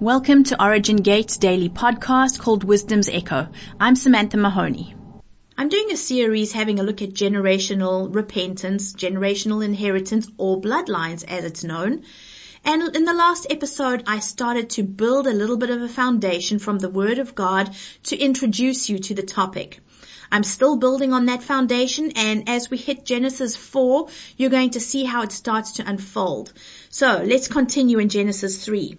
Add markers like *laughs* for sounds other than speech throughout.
Welcome to Origin Gate's daily podcast called Wisdom's Echo. I'm Samantha Mahoney. I'm doing a series having a look at generational repentance, generational inheritance, or bloodlines as it's known. And in the last episode, I started to build a little bit of a foundation from the Word of God to introduce you to the topic. I'm still building on that foundation and as we hit Genesis 4, you're going to see how it starts to unfold. So let's continue in Genesis 3.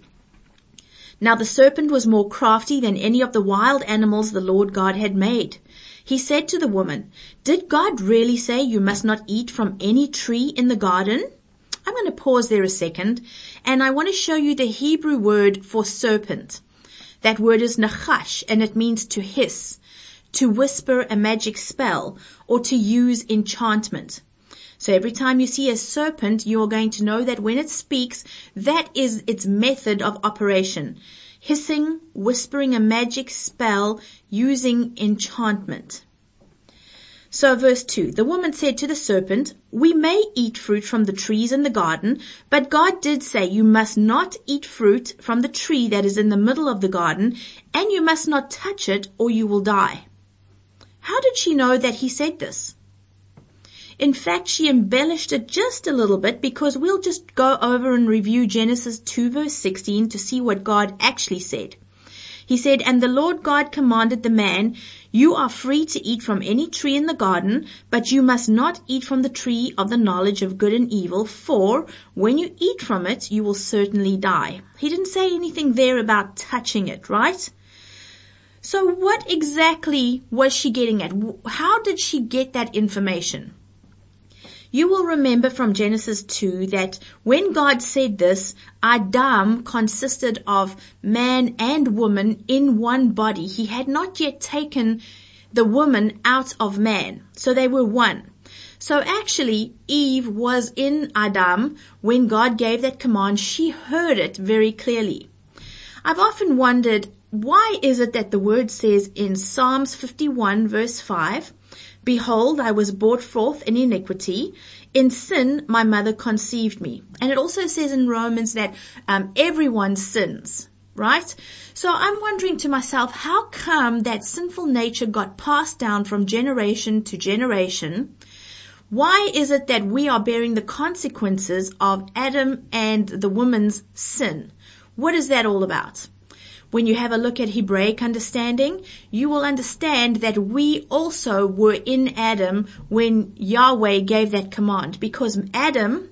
Now the serpent was more crafty than any of the wild animals the Lord God had made. He said to the woman, Did God really say you must not eat from any tree in the garden? I'm going to pause there a second and I want to show you the Hebrew word for serpent. That word is nachash and it means to hiss to whisper a magic spell, or to use enchantment. So every time you see a serpent, you are going to know that when it speaks, that is its method of operation. Hissing, whispering a magic spell, using enchantment. So verse 2, the woman said to the serpent, we may eat fruit from the trees in the garden, but God did say you must not eat fruit from the tree that is in the middle of the garden, and you must not touch it or you will die. How did she know that he said this? In fact, she embellished it just a little bit because we'll just go over and review Genesis 2 verse 16 to see what God actually said. He said, And the Lord God commanded the man, You are free to eat from any tree in the garden, but you must not eat from the tree of the knowledge of good and evil, for when you eat from it, you will certainly die. He didn't say anything there about touching it, right? So what exactly was she getting at? How did she get that information? You will remember from Genesis 2 that when God said this, Adam consisted of man and woman in one body. He had not yet taken the woman out of man. So they were one. So actually, Eve was in Adam when God gave that command. She heard it very clearly. I've often wondered why is it that the word says in Psalms 51 verse 5, Behold, I was brought forth in iniquity. In sin, my mother conceived me. And it also says in Romans that um, everyone sins, right? So I'm wondering to myself, how come that sinful nature got passed down from generation to generation? Why is it that we are bearing the consequences of Adam and the woman's sin? What is that all about? When you have a look at Hebraic understanding, you will understand that we also were in Adam when Yahweh gave that command because Adam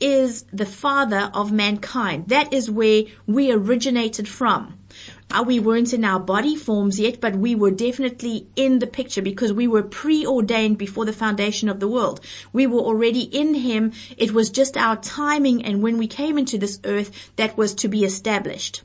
is the father of mankind. That is where we originated from. Uh, we weren't in our body forms yet, but we were definitely in the picture because we were preordained before the foundation of the world. We were already in Him. It was just our timing and when we came into this earth that was to be established.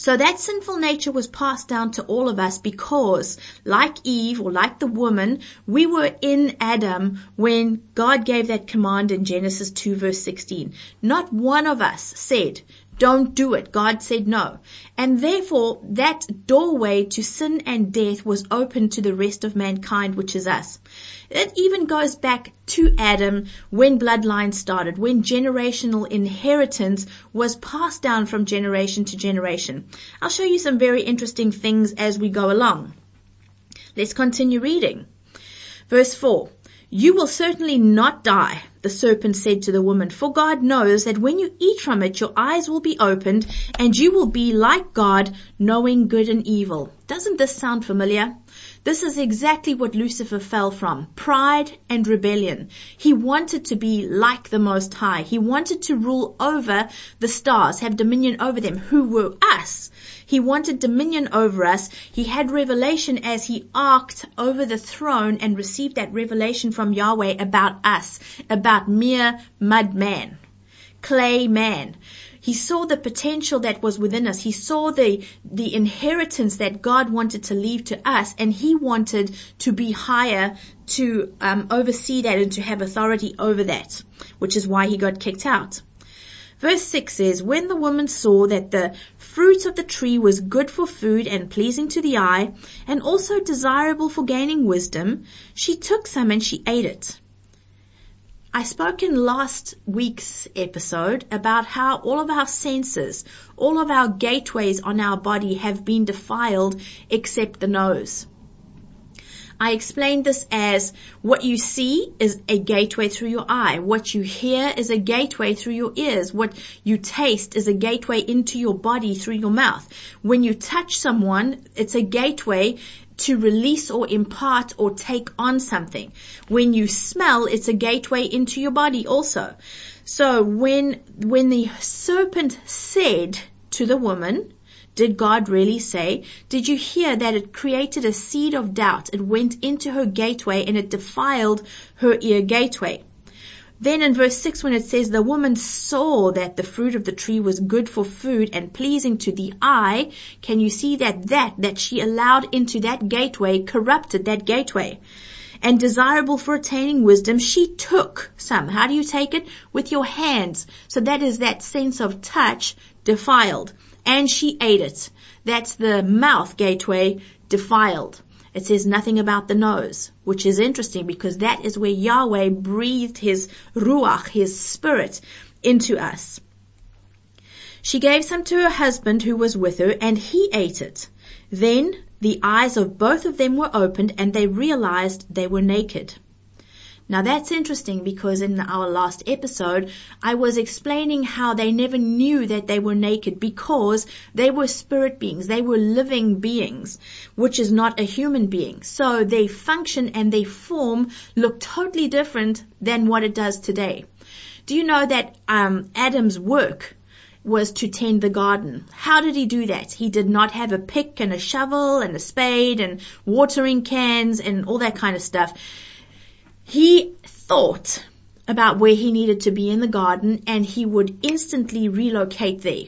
So that sinful nature was passed down to all of us because, like Eve or like the woman, we were in Adam when God gave that command in Genesis 2 verse 16. Not one of us said, don't do it. God said no. And therefore, that doorway to sin and death was open to the rest of mankind, which is us. It even goes back to Adam when bloodline started, when generational inheritance was passed down from generation to generation. I'll show you some very interesting things as we go along. Let's continue reading. Verse 4. You will certainly not die, the serpent said to the woman, for God knows that when you eat from it, your eyes will be opened and you will be like God, knowing good and evil. Doesn't this sound familiar? This is exactly what Lucifer fell from. Pride and rebellion. He wanted to be like the Most High. He wanted to rule over the stars, have dominion over them, who were us. He wanted dominion over us. He had revelation as he arced over the throne and received that revelation from Yahweh about us, about mere mud man, clay man. He saw the potential that was within us. He saw the, the inheritance that God wanted to leave to us and he wanted to be higher to um, oversee that and to have authority over that, which is why he got kicked out. Verse 6 says, When the woman saw that the fruit of the tree was good for food and pleasing to the eye, and also desirable for gaining wisdom, she took some and she ate it. I spoke in last week's episode about how all of our senses, all of our gateways on our body have been defiled except the nose. I explained this as what you see is a gateway through your eye. What you hear is a gateway through your ears. What you taste is a gateway into your body through your mouth. When you touch someone, it's a gateway to release or impart or take on something. When you smell, it's a gateway into your body also. So when, when the serpent said to the woman, did God really say? Did you hear that it created a seed of doubt? It went into her gateway and it defiled her ear gateway. Then in verse 6 when it says, the woman saw that the fruit of the tree was good for food and pleasing to the eye, can you see that that, that she allowed into that gateway corrupted that gateway? And desirable for attaining wisdom, she took some. How do you take it? With your hands. So that is that sense of touch defiled and she ate it. That's the mouth gateway defiled. It says nothing about the nose, which is interesting because that is where Yahweh breathed his ruach, his spirit, into us. She gave some to her husband who was with her and he ate it. Then the eyes of both of them were opened and they realized they were naked. Now that's interesting because in our last episode, I was explaining how they never knew that they were naked because they were spirit beings. They were living beings, which is not a human being. So their function and their form look totally different than what it does today. Do you know that um, Adam's work was to tend the garden. How did he do that? He did not have a pick and a shovel and a spade and watering cans and all that kind of stuff. He thought about where he needed to be in the garden and he would instantly relocate there.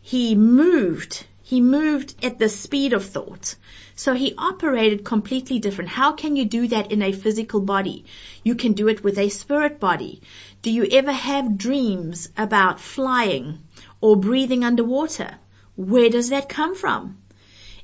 He moved. He moved at the speed of thought. So he operated completely different. How can you do that in a physical body? You can do it with a spirit body. Do you ever have dreams about flying or breathing underwater? Where does that come from?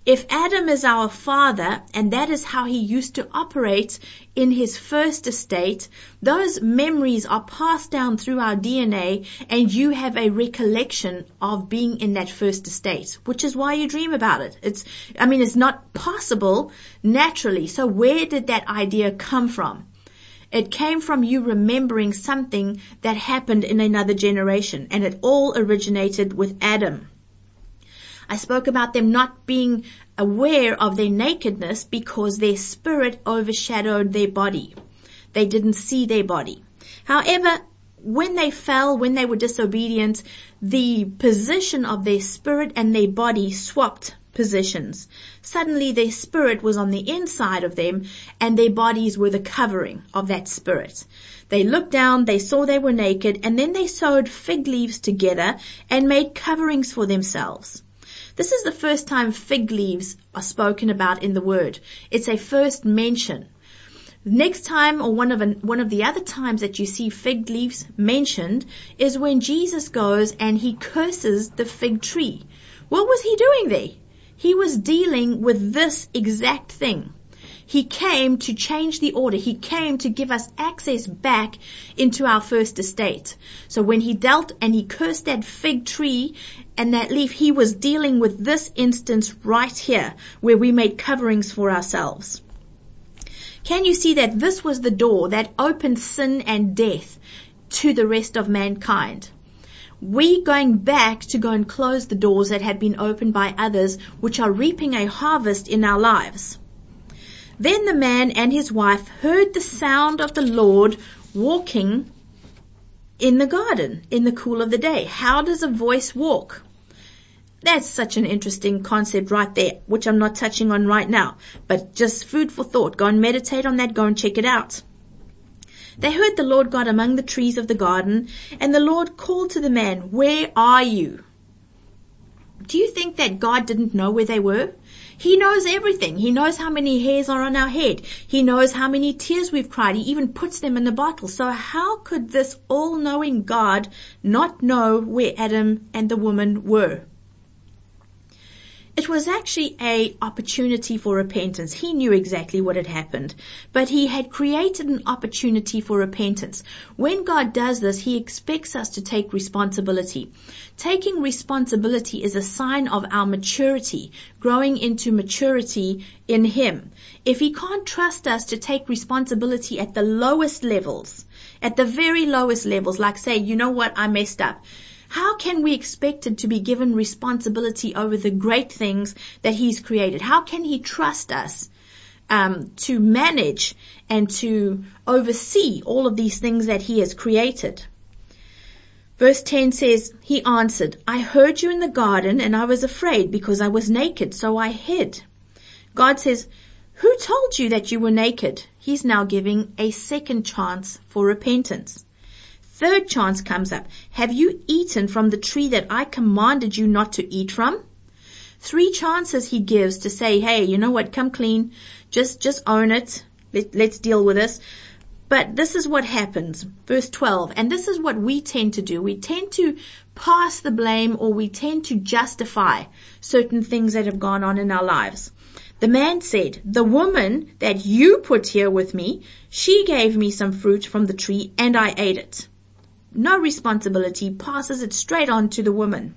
If Adam is our father and that is how he used to operate in his first estate, those memories are passed down through our DNA and you have a recollection of being in that first estate, which is why you dream about it. It's, I mean, it's not possible naturally. So where did that idea come from? It came from you remembering something that happened in another generation and it all originated with Adam. I spoke about them not being aware of their nakedness because their spirit overshadowed their body. They didn't see their body. However, when they fell, when they were disobedient, the position of their spirit and their body swapped positions. Suddenly their spirit was on the inside of them and their bodies were the covering of that spirit. They looked down, they saw they were naked, and then they sewed fig leaves together and made coverings for themselves. This is the first time fig leaves are spoken about in the word. It's a first mention. Next time or one of, an, one of the other times that you see fig leaves mentioned is when Jesus goes and he curses the fig tree. What was he doing there? He was dealing with this exact thing. He came to change the order. He came to give us access back into our first estate. So when he dealt and he cursed that fig tree and that leaf, he was dealing with this instance right here where we made coverings for ourselves. Can you see that this was the door that opened sin and death to the rest of mankind? We going back to go and close the doors that had been opened by others, which are reaping a harvest in our lives. Then the man and his wife heard the sound of the Lord walking in the garden in the cool of the day. How does a voice walk? That's such an interesting concept right there, which I'm not touching on right now, but just food for thought. Go and meditate on that. Go and check it out. They heard the Lord God among the trees of the garden, and the Lord called to the man, Where are you? Do you think that God didn't know where they were? He knows everything. He knows how many hairs are on our head. He knows how many tears we've cried. He even puts them in the bottle. So how could this all-knowing God not know where Adam and the woman were? It was actually a opportunity for repentance. He knew exactly what had happened, but he had created an opportunity for repentance. When God does this, he expects us to take responsibility. Taking responsibility is a sign of our maturity, growing into maturity in him. If he can't trust us to take responsibility at the lowest levels, at the very lowest levels, like say, you know what, I messed up how can we expect it to be given responsibility over the great things that He's created? How can He trust us um, to manage and to oversee all of these things that He has created? Verse 10 says, He answered, I heard you in the garden and I was afraid because I was naked, so I hid. God says, Who told you that you were naked? He's now giving a second chance for repentance. Third chance comes up. Have you eaten from the tree that I commanded you not to eat from? Three chances he gives to say, hey, you know what, come clean. Just, just own it. Let, let's deal with this. But this is what happens. Verse 12. And this is what we tend to do. We tend to pass the blame or we tend to justify certain things that have gone on in our lives. The man said, the woman that you put here with me, she gave me some fruit from the tree and I ate it no responsibility, passes it straight on to the woman.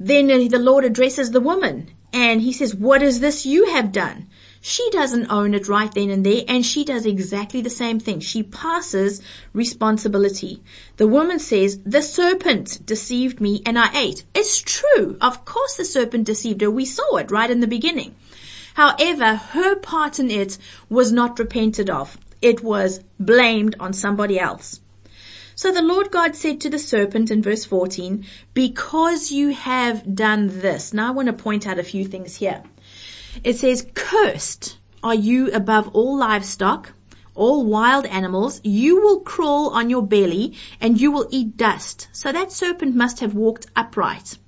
Then the Lord addresses the woman and he says, what is this you have done? She doesn't own it right then and there and she does exactly the same thing. She passes responsibility. The woman says, the serpent deceived me and I ate. It's true. Of course the serpent deceived her. We saw it right in the beginning. However, her part in it was not repented of. It was blamed on somebody else. So the Lord God said to the serpent in verse 14, because you have done this. Now I want to point out a few things here. It says, cursed are you above all livestock, all wild animals. You will crawl on your belly and you will eat dust. So that serpent must have walked upright.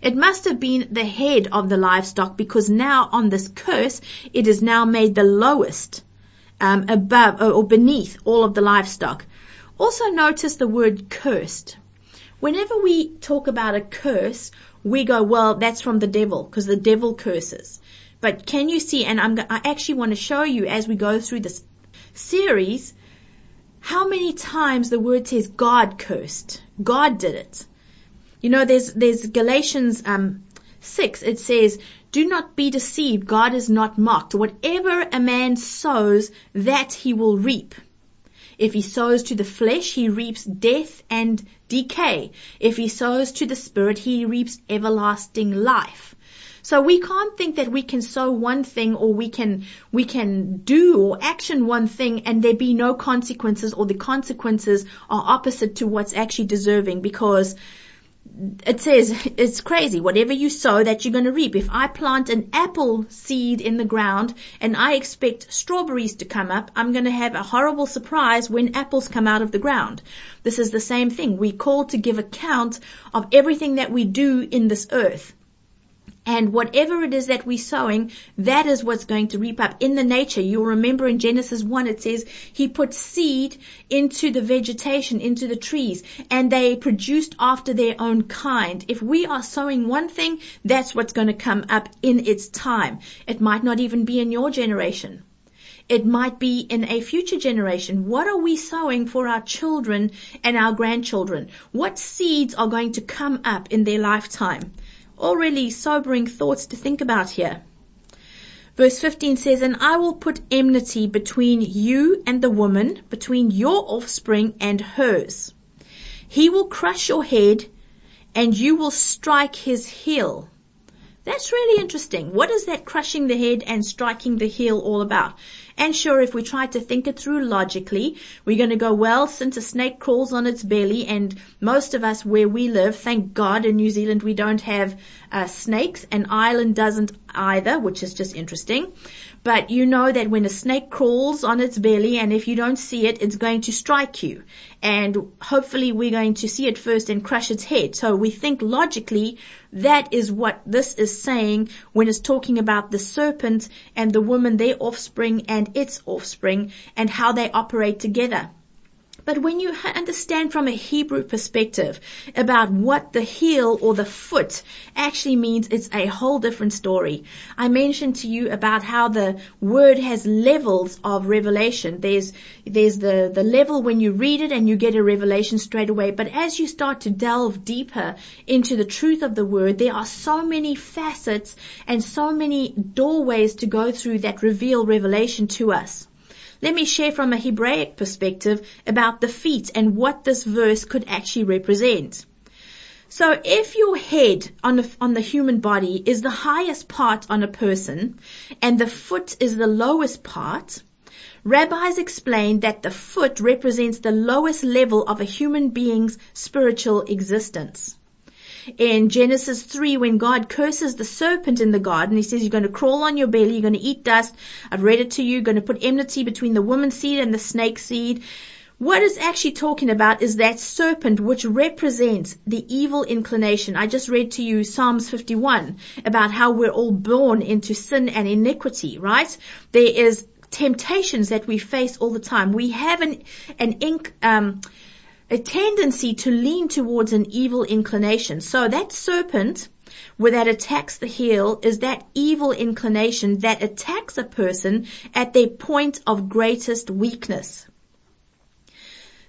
It must have been the head of the livestock because now on this curse, it is now made the lowest um, above or beneath all of the livestock. Also notice the word cursed. Whenever we talk about a curse, we go, well, that's from the devil, because the devil curses. But can you see, and I'm, I actually want to show you as we go through this series, how many times the word says God cursed. God did it. You know, there's, there's Galatians, um, 6, it says, do not be deceived. God is not mocked. Whatever a man sows, that he will reap. If he sows to the flesh, he reaps death and decay. If he sows to the spirit, he reaps everlasting life. So we can't think that we can sow one thing or we can, we can do or action one thing and there be no consequences or the consequences are opposite to what's actually deserving because it says it's crazy. Whatever you sow, that you're going to reap. If I plant an apple seed in the ground and I expect strawberries to come up, I'm going to have a horrible surprise when apples come out of the ground. This is the same thing. We call to give account of everything that we do in this earth. And whatever it is that we're sowing, that is what's going to reap up in the nature. You'll remember in Genesis 1 it says he put seed into the vegetation, into the trees, and they produced after their own kind. If we are sowing one thing, that's what's going to come up in its time. It might not even be in your generation. It might be in a future generation. What are we sowing for our children and our grandchildren? What seeds are going to come up in their lifetime? All really sobering thoughts to think about here. Verse 15 says, And I will put enmity between you and the woman, between your offspring and hers. He will crush your head and you will strike his heel. That's really interesting. What is that crushing the head and striking the heel all about? And sure, if we try to think it through logically, we're going to go, well, since a snake crawls on its belly, and most of us where we live, thank God in New Zealand we don't have uh, snakes, and Ireland doesn't either, which is just interesting. But you know that when a snake crawls on its belly and if you don't see it, it's going to strike you. And hopefully we're going to see it first and crush its head. So we think logically that is what this is saying when it's talking about the serpent and the woman, their offspring and its offspring and how they operate together. But when you understand from a Hebrew perspective about what the heel or the foot actually means, it's a whole different story. I mentioned to you about how the word has levels of revelation. There's, there's the, the level when you read it and you get a revelation straight away. But as you start to delve deeper into the truth of the word, there are so many facets and so many doorways to go through that reveal revelation to us. Let me share from a Hebraic perspective about the feet and what this verse could actually represent. So if your head on, the, on the human body is the highest part on a person and the foot is the lowest part, rabbis explain that the foot represents the lowest level of a human being's spiritual existence in Genesis 3 when God curses the serpent in the garden. He says, you're going to crawl on your belly, you're going to eat dust. I've read it to you, you're going to put enmity between the woman's seed and the snake seed. What it's actually talking about is that serpent which represents the evil inclination. I just read to you Psalms 51 about how we're all born into sin and iniquity, right? There is temptations that we face all the time. We have an, an ink, um, a tendency to lean towards an evil inclination. So that serpent where that attacks the heel is that evil inclination that attacks a person at their point of greatest weakness.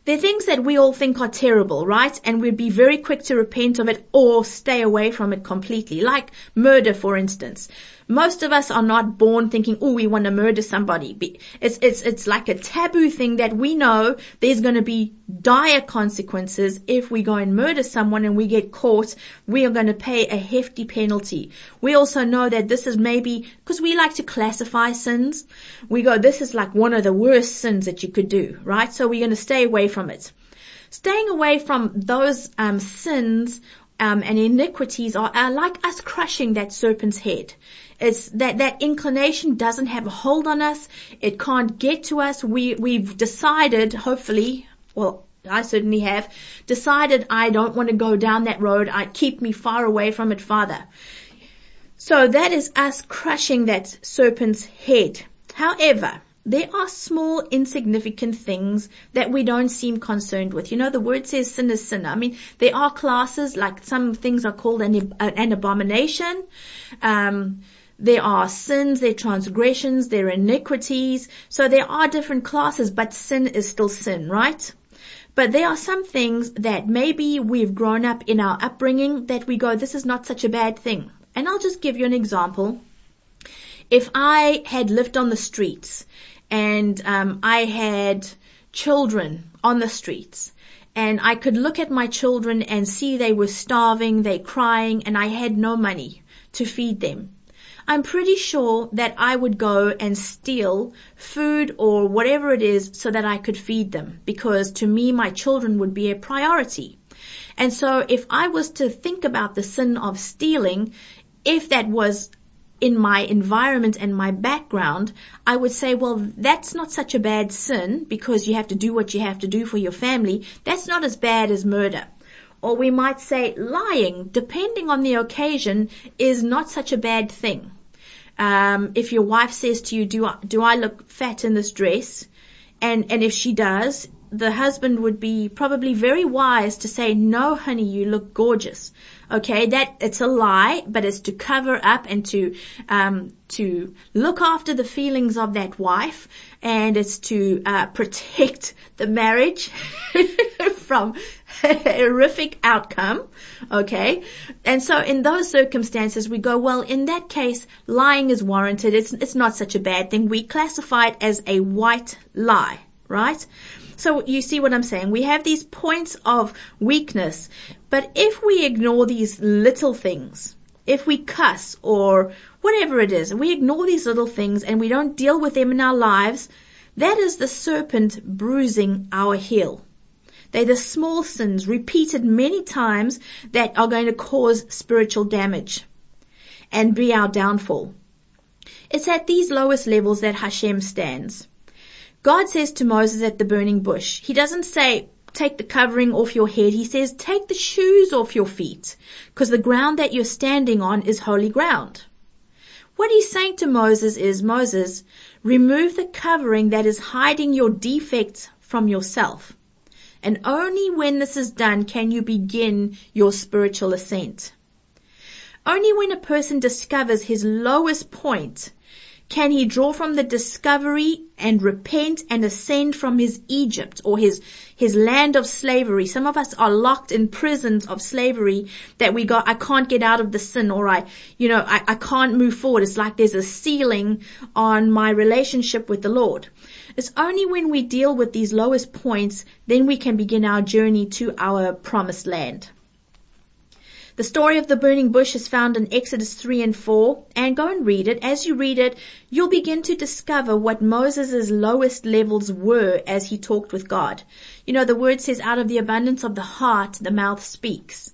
There are things that we all think are terrible, right? And we'd be very quick to repent of it or stay away from it completely. Like murder, for instance. Most of us are not born thinking, oh, we want to murder somebody. It's, it's, it's like a taboo thing that we know there's going to be dire consequences if we go and murder someone and we get caught. We are going to pay a hefty penalty. We also know that this is maybe, because we like to classify sins, we go, this is like one of the worst sins that you could do, right? So we're going to stay away from it. Staying away from those um, sins um, and iniquities are, are like us crushing that serpent's head. It's that, that inclination doesn't have a hold on us. It can't get to us. We, we've decided, hopefully, well, I certainly have, decided I don't want to go down that road. I keep me far away from it, Father. So that is us crushing that serpent's head. However, there are small insignificant things that we don't seem concerned with. You know, the word says sin is sin. I mean, there are classes like some things are called an, an abomination. Um, there are sins, there are transgressions, there are iniquities. So there are different classes, but sin is still sin, right? But there are some things that maybe we've grown up in our upbringing that we go, this is not such a bad thing. And I'll just give you an example. If I had lived on the streets and um, I had children on the streets and I could look at my children and see they were starving, they crying, and I had no money to feed them. I'm pretty sure that I would go and steal food or whatever it is so that I could feed them because to me my children would be a priority. And so if I was to think about the sin of stealing, if that was in my environment and my background, I would say, well, that's not such a bad sin because you have to do what you have to do for your family. That's not as bad as murder. Or we might say lying, depending on the occasion, is not such a bad thing. Um, if your wife says to you, do I, do I look fat in this dress? And, and if she does, the husband would be probably very wise to say, no honey, you look gorgeous. Okay, that, it's a lie, but it's to cover up and to, um, to look after the feelings of that wife and it's to, uh, protect the marriage *laughs* from *laughs* horrific outcome. Okay. And so in those circumstances, we go, well, in that case, lying is warranted. It's, it's not such a bad thing. We classify it as a white lie, right? So you see what I'm saying? We have these points of weakness, but if we ignore these little things, if we cuss or whatever it is, we ignore these little things and we don't deal with them in our lives, that is the serpent bruising our heel. They're the small sins repeated many times that are going to cause spiritual damage and be our downfall. It's at these lowest levels that Hashem stands. God says to Moses at the burning bush, He doesn't say, take the covering off your head. He says, take the shoes off your feet, because the ground that you're standing on is holy ground. What he's saying to Moses is, Moses, remove the covering that is hiding your defects from yourself. And only when this is done can you begin your spiritual ascent. Only when a person discovers his lowest point can he draw from the discovery and repent and ascend from his Egypt or his, his land of slavery. Some of us are locked in prisons of slavery that we go, I can't get out of the sin or I, you know, I, I can't move forward. It's like there's a ceiling on my relationship with the Lord. It's only when we deal with these lowest points, then we can begin our journey to our promised land. The story of the burning bush is found in Exodus 3 and 4, and go and read it. As you read it, you'll begin to discover what Moses' lowest levels were as he talked with God. You know, the word says, out of the abundance of the heart, the mouth speaks.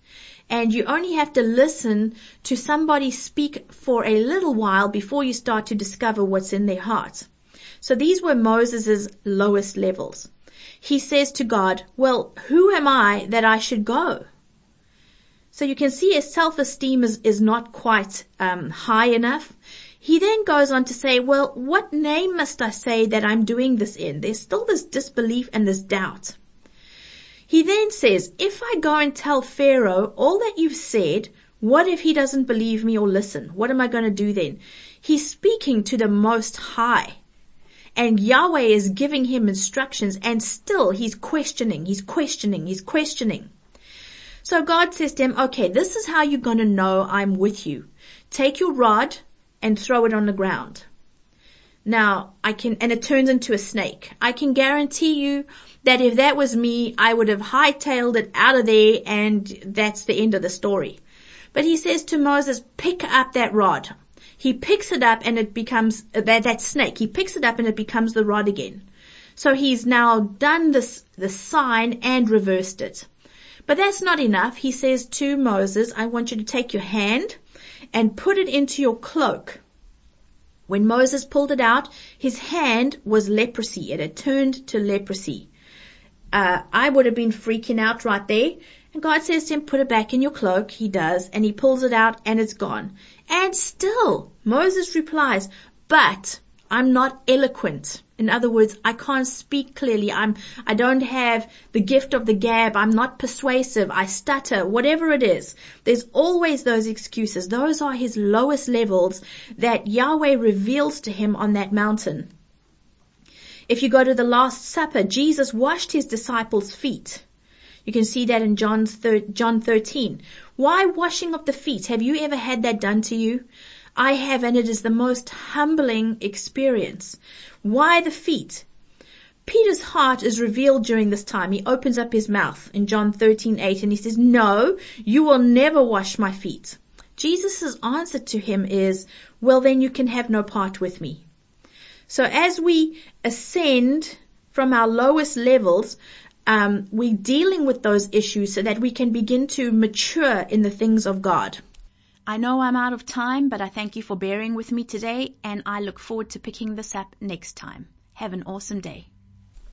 And you only have to listen to somebody speak for a little while before you start to discover what's in their heart. So these were Moses' lowest levels. He says to God, well, who am I that I should go? So you can see his self-esteem is, is not quite um, high enough. He then goes on to say, well, what name must I say that I'm doing this in? There's still this disbelief and this doubt. He then says, if I go and tell Pharaoh all that you've said, what if he doesn't believe me or listen? What am I going to do then? He's speaking to the Most High. And Yahweh is giving him instructions and still he's questioning, he's questioning, he's questioning. So God says to him, okay, this is how you're going to know I'm with you. Take your rod and throw it on the ground. Now, I can, and it turns into a snake. I can guarantee you that if that was me, I would have hightailed it out of there and that's the end of the story. But he says to Moses, pick up that rod. He picks it up and it becomes, that, that snake, he picks it up and it becomes the rod again. So he's now done this, the sign and reversed it. But that's not enough. He says to Moses, I want you to take your hand and put it into your cloak. When Moses pulled it out, his hand was leprosy. It had turned to leprosy. Uh, I would have been freaking out right there. And God says to him, put it back in your cloak. He does. And he pulls it out and it's gone. And still, Moses replies, but I'm not eloquent. In other words, I can't speak clearly. I'm, I don't have the gift of the gab. I'm not persuasive. I stutter, whatever it is. There's always those excuses. Those are his lowest levels that Yahweh reveals to him on that mountain. If you go to the Last Supper, Jesus washed his disciples' feet. You can see that in John's thir- John 13. Why washing of the feet? Have you ever had that done to you? I have and it is the most humbling experience. Why the feet? Peter's heart is revealed during this time. He opens up his mouth in John 13:8 and he says, "No, you will never wash my feet." Jesus' answer to him is, "Well then you can have no part with me." So as we ascend from our lowest levels, um, we're dealing with those issues so that we can begin to mature in the things of God. I know I'm out of time, but I thank you for bearing with me today and I look forward to picking this up next time. Have an awesome day.